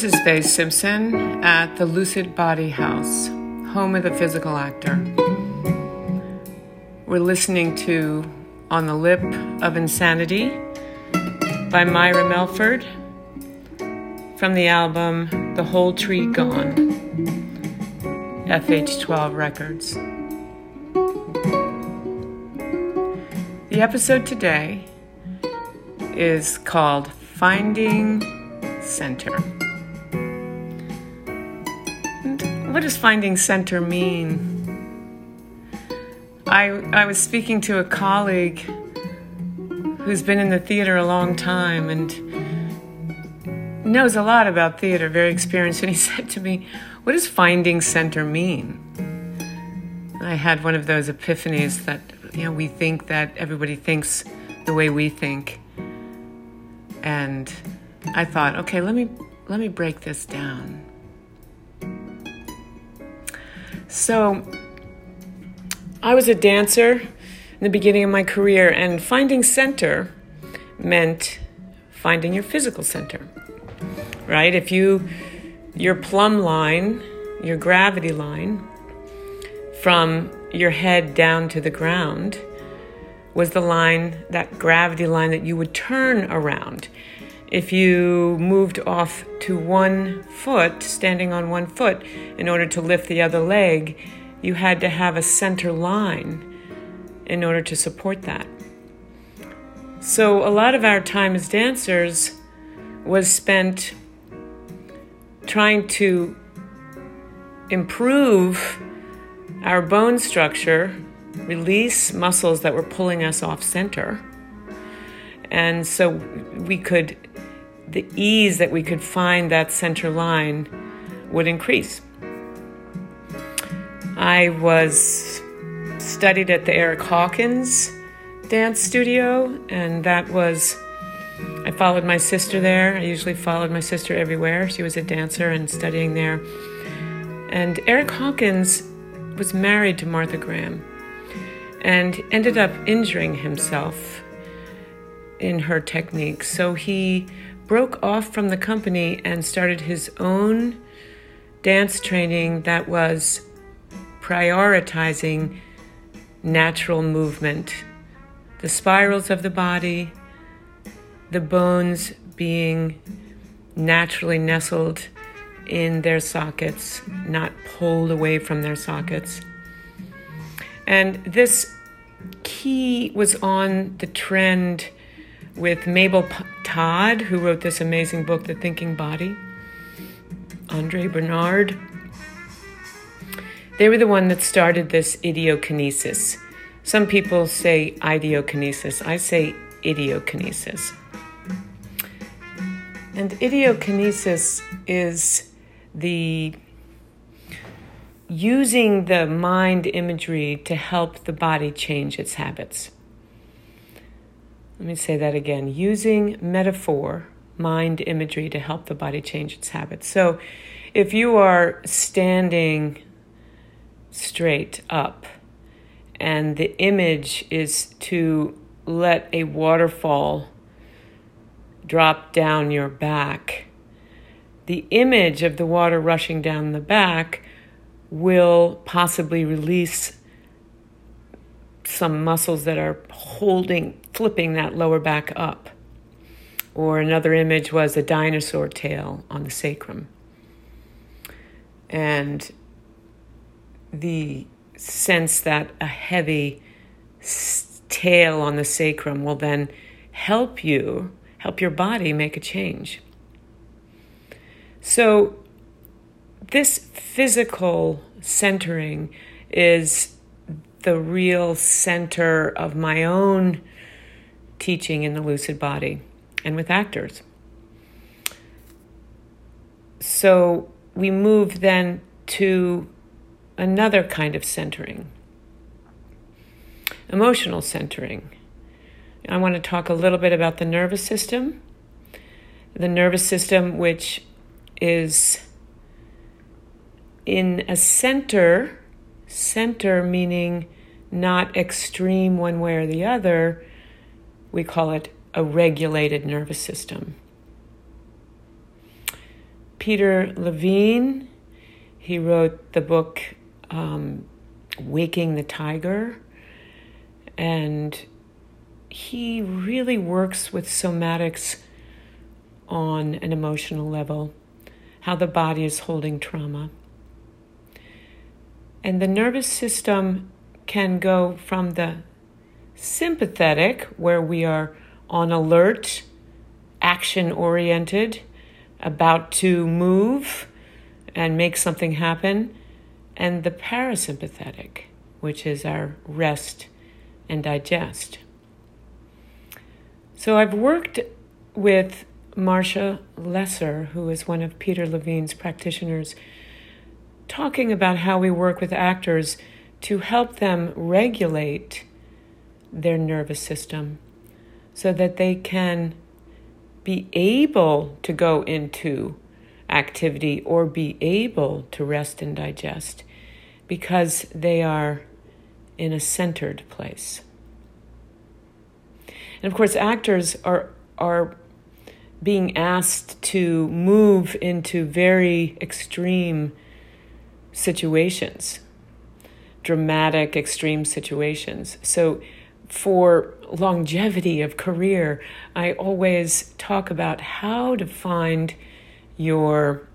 This is Fay Simpson at the Lucid Body House, home of the physical actor. We're listening to On the Lip of Insanity by Myra Melford from the album The Whole Tree Gone, FH12 Records. The episode today is called Finding Center. What does finding center mean? I, I was speaking to a colleague who's been in the theater a long time and knows a lot about theater, very experienced, and he said to me, What does finding center mean? I had one of those epiphanies that, you know, we think that everybody thinks the way we think. And I thought, okay, let me let me break this down. So, I was a dancer in the beginning of my career, and finding center meant finding your physical center. Right? If you, your plumb line, your gravity line, from your head down to the ground, was the line, that gravity line that you would turn around if you moved off to one foot, standing on one foot, in order to lift the other leg, you had to have a center line in order to support that. So, a lot of our time as dancers was spent trying to improve our bone structure, release muscles that were pulling us off center. And so we could the ease that we could find that center line would increase. I was studied at the Erick Hawkins dance studio, and that was, I followed my sister there. I usually followed my sister everywhere. She was a dancer and studying there. And Erick Hawkins was married to Martha Graham and ended up injuring himself in her technique. So he broke off from the company and started his own dance training that was prioritizing natural movement, the spirals of the body, the bones being naturally nestled in their sockets, not pulled away from their sockets. And this key was on the trend with Mabel Todd, who wrote this amazing book, The Thinking Body, Andre Bernard. They were the one that started this idiokinesis. Some people say ideokinesis. I say idiokinesis. And idiokinesis is the using the mind imagery to help the body change its habits. Let me say that again using metaphor, mind imagery to help the body change its habits. So if you are standing straight up and the image is to let a waterfall drop down your back, the image of the water rushing down the back will possibly release some muscles that are holding, flipping that lower back up. Or another image was a dinosaur tail on the sacrum. And the sense that a heavy tail on the sacrum will then help you, help your body make a change. So, this physical centering is the real center of my own teaching in the lucid body and with actors. So we move then to another kind of centering emotional centering. I want to talk a little bit about the nervous system. The nervous system, which is in a center Center meaning not extreme one way or the other, we call it a regulated nervous system. Peter Levine. He wrote the book um, Waking the Tiger. And he really works with somatics on an emotional level, how the body is holding trauma. And the nervous system can go from the sympathetic, where we are on alert, action oriented, about to move and make something happen, and the parasympathetic, which is our rest and digest. So I've worked with Marsha Lesser, who is one of Peter Levine's practitioners, talking about how we work with actors to help them regulate their nervous system so that they can be able to go into activity or be able to rest and digest because they are in a centered place. And of course, actors are, are being asked to move into very extreme situations, dramatic, extreme situations. So, for longevity of career, I always talk about how to find your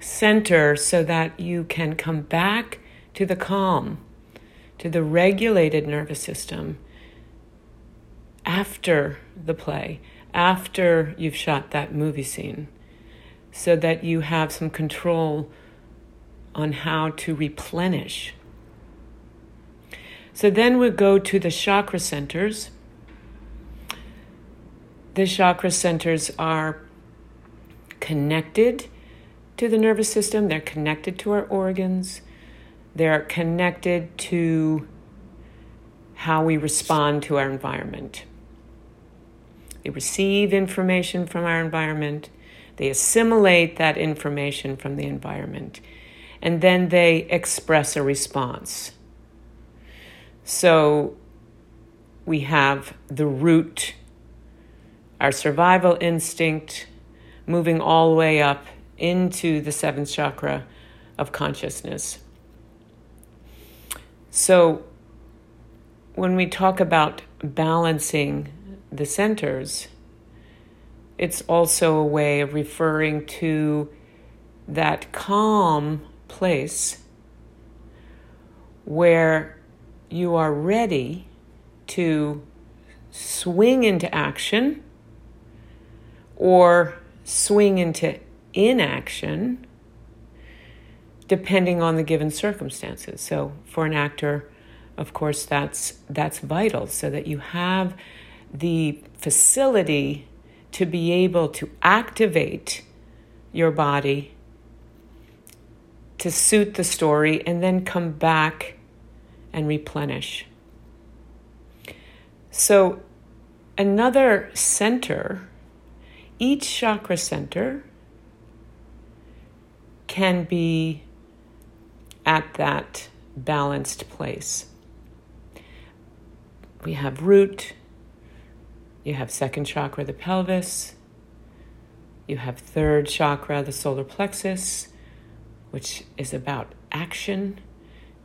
center so that you can come back to the calm, to the regulated nervous system after the play, after you've shot that movie scene, so that you have some control on how to replenish so then we go to the chakra centers. The chakra centers are connected to the nervous system, they're connected to our organs, they're connected to how we respond to our environment. They receive information from our environment, they assimilate that information from the environment, and then they express a response. So we have the root, our survival instinct, moving all the way up into the seventh chakra of consciousness. So when we talk about balancing the centers, it's also a way of referring to that calm place where you are ready to swing into action or swing into inaction depending on the given circumstances. So for an actor, of course that's that's vital so that you have the facility to be able to activate your body to suit the story and then come back and replenish. So, another center, each chakra center can be at that balanced place. We have root, you have second chakra, the pelvis, you have third chakra, the solar plexus, which is about action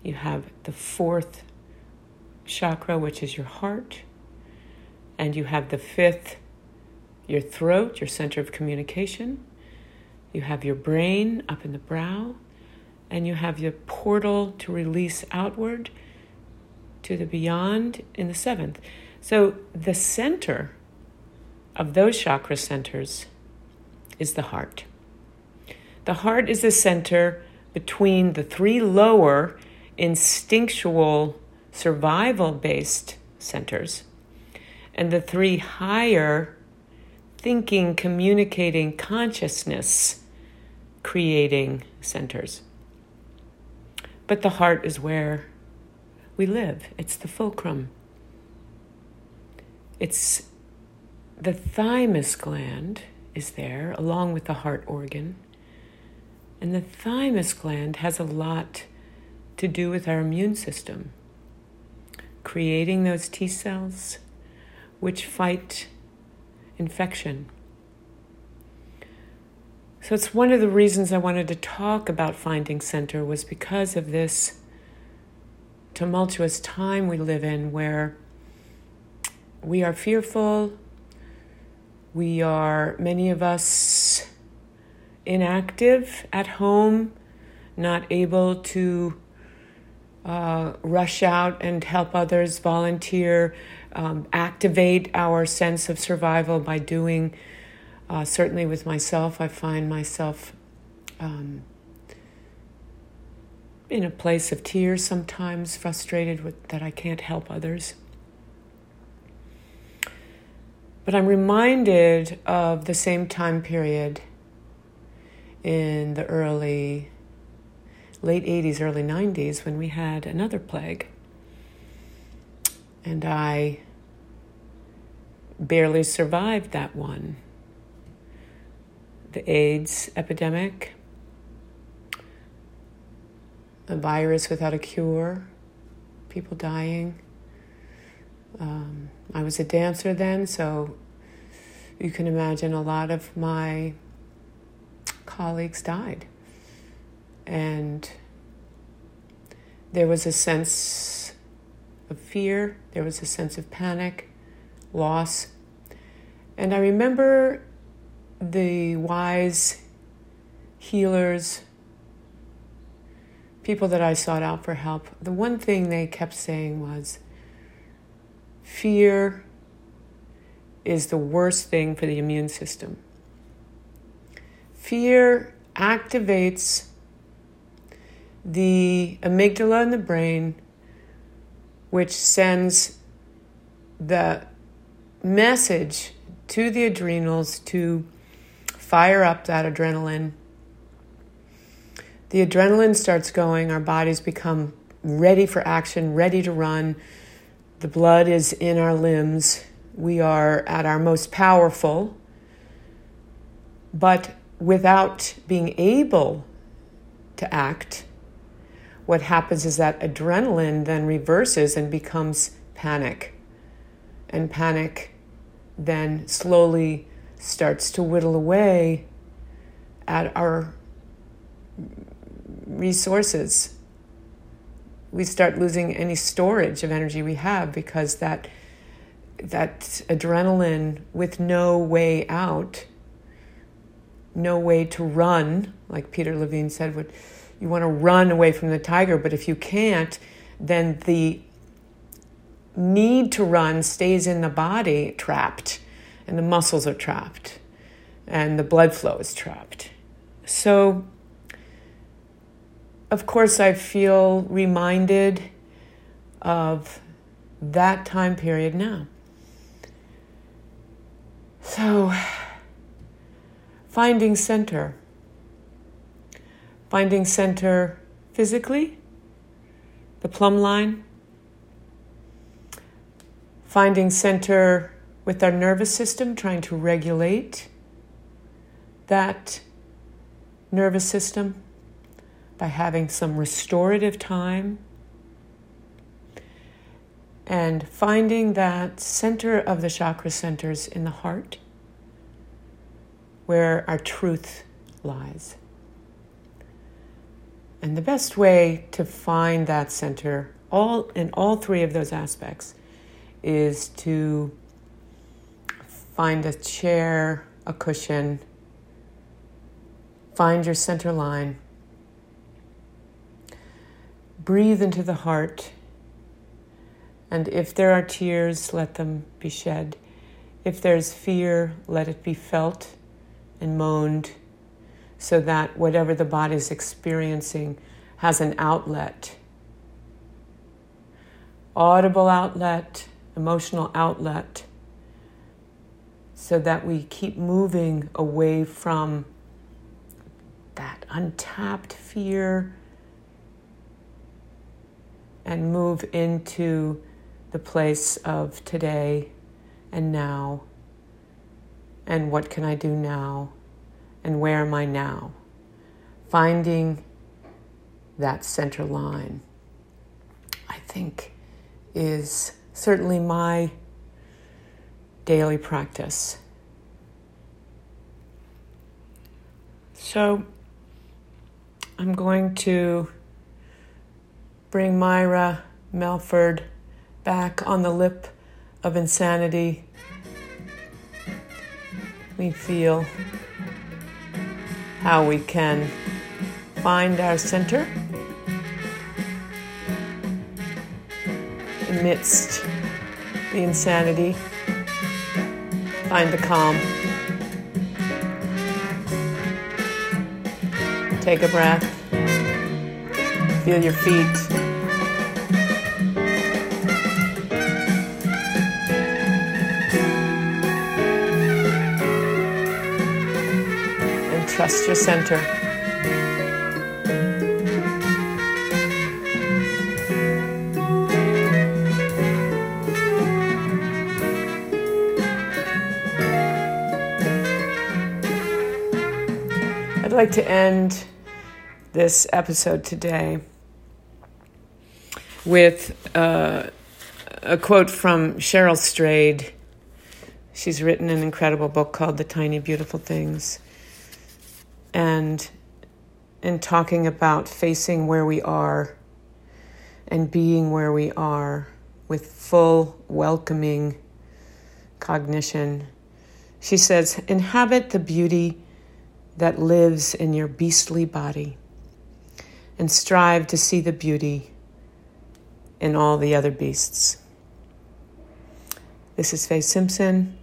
you have the fourth chakra, which is your heart. And you have the fifth, your throat, your center of communication. You have your brain up in the brow. And you have your portal to release outward to the beyond in the seventh. So the center of those chakra centers is the heart. The heart is the center between the three lower instinctual survival based centers, and the three higher thinking, communicating, consciousness creating centers. But the heart is where we live, it's the fulcrum. It's the thymus gland is there along with the heart organ. And the thymus gland has a lot to do with our immune system, creating those T cells which fight infection. So it's one of the reasons I wanted to talk about finding center was because of this tumultuous time we live in where we are fearful, we are, many of us, inactive at home, not able to uh, rush out and help others, volunteer, um, activate our sense of survival by doing. Uh, certainly, with myself, I find myself um, in a place of tears sometimes, frustrated with that I can't help others. But I'm reminded of the same time period in the early, late 80s, early 90s when we had another plague. And I barely survived that one. The AIDS epidemic, a virus without a cure, people dying. Um, I was a dancer then, so you can imagine a lot of my colleagues died. And there was a sense of fear, there was a sense of panic, loss. And I remember the wise healers, people that I sought out for help, the one thing they kept saying was, Fear is the worst thing for the immune system. Fear activates the amygdala in the brain, which sends the message to the adrenals to fire up that adrenaline. The adrenaline starts going, our bodies become ready for action, ready to run the blood is in our limbs. We are at our most powerful. But without being able to act, what happens is that adrenaline then reverses and becomes panic. And panic then slowly starts to whittle away at our resources we start losing any storage of energy we have because that that adrenaline with no way out no way to run like peter levine said would you want to run away from the tiger but if you can't then the need to run stays in the body trapped and the muscles are trapped and the blood flow is trapped so of course, I feel reminded of that time period now. So, finding center. Finding center physically, the plumb line. Finding center with our nervous system, trying to regulate that nervous system by having some restorative time and finding that center of the chakra centers in the heart where our truth lies. And the best way to find that center all in all three of those aspects is to find a chair, a cushion, find your center line Breathe into the heart. And if there are tears, let them be shed. If there's fear, let it be felt and moaned so that whatever the body is experiencing has an outlet. Audible outlet, emotional outlet, so that we keep moving away from that untapped fear and move into the place of today and now. And what can I do now? And where am I now? Finding that center line, I think, is certainly my daily practice. So I'm going to bring Myra Melford back on the lip of insanity. We feel how we can find our center amidst the insanity, find the calm. Take a breath. Feel your feet. Trust your center. I'd like to end this episode today with uh, a quote from Cheryl Strayed. She's written an incredible book called The Tiny Beautiful Things. And in talking about facing where we are and being where we are with full welcoming cognition, she says, inhabit the beauty that lives in your beastly body and strive to see the beauty in all the other beasts. This is Fay Simpson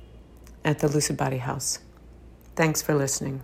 at the Lucid Body House. Thanks for listening.